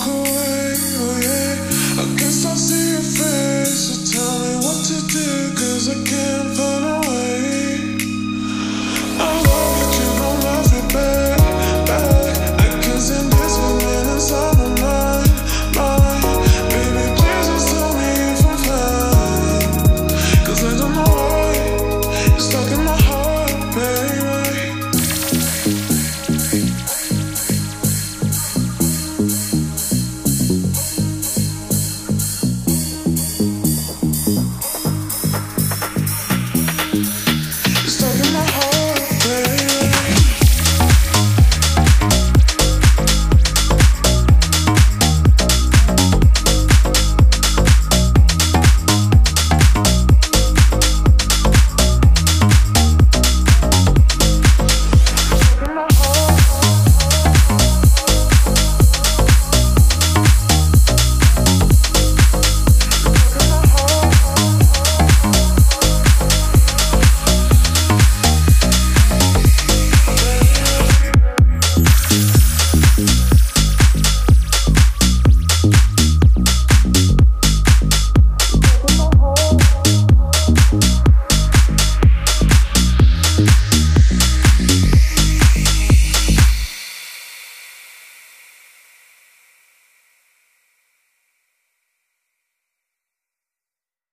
cool.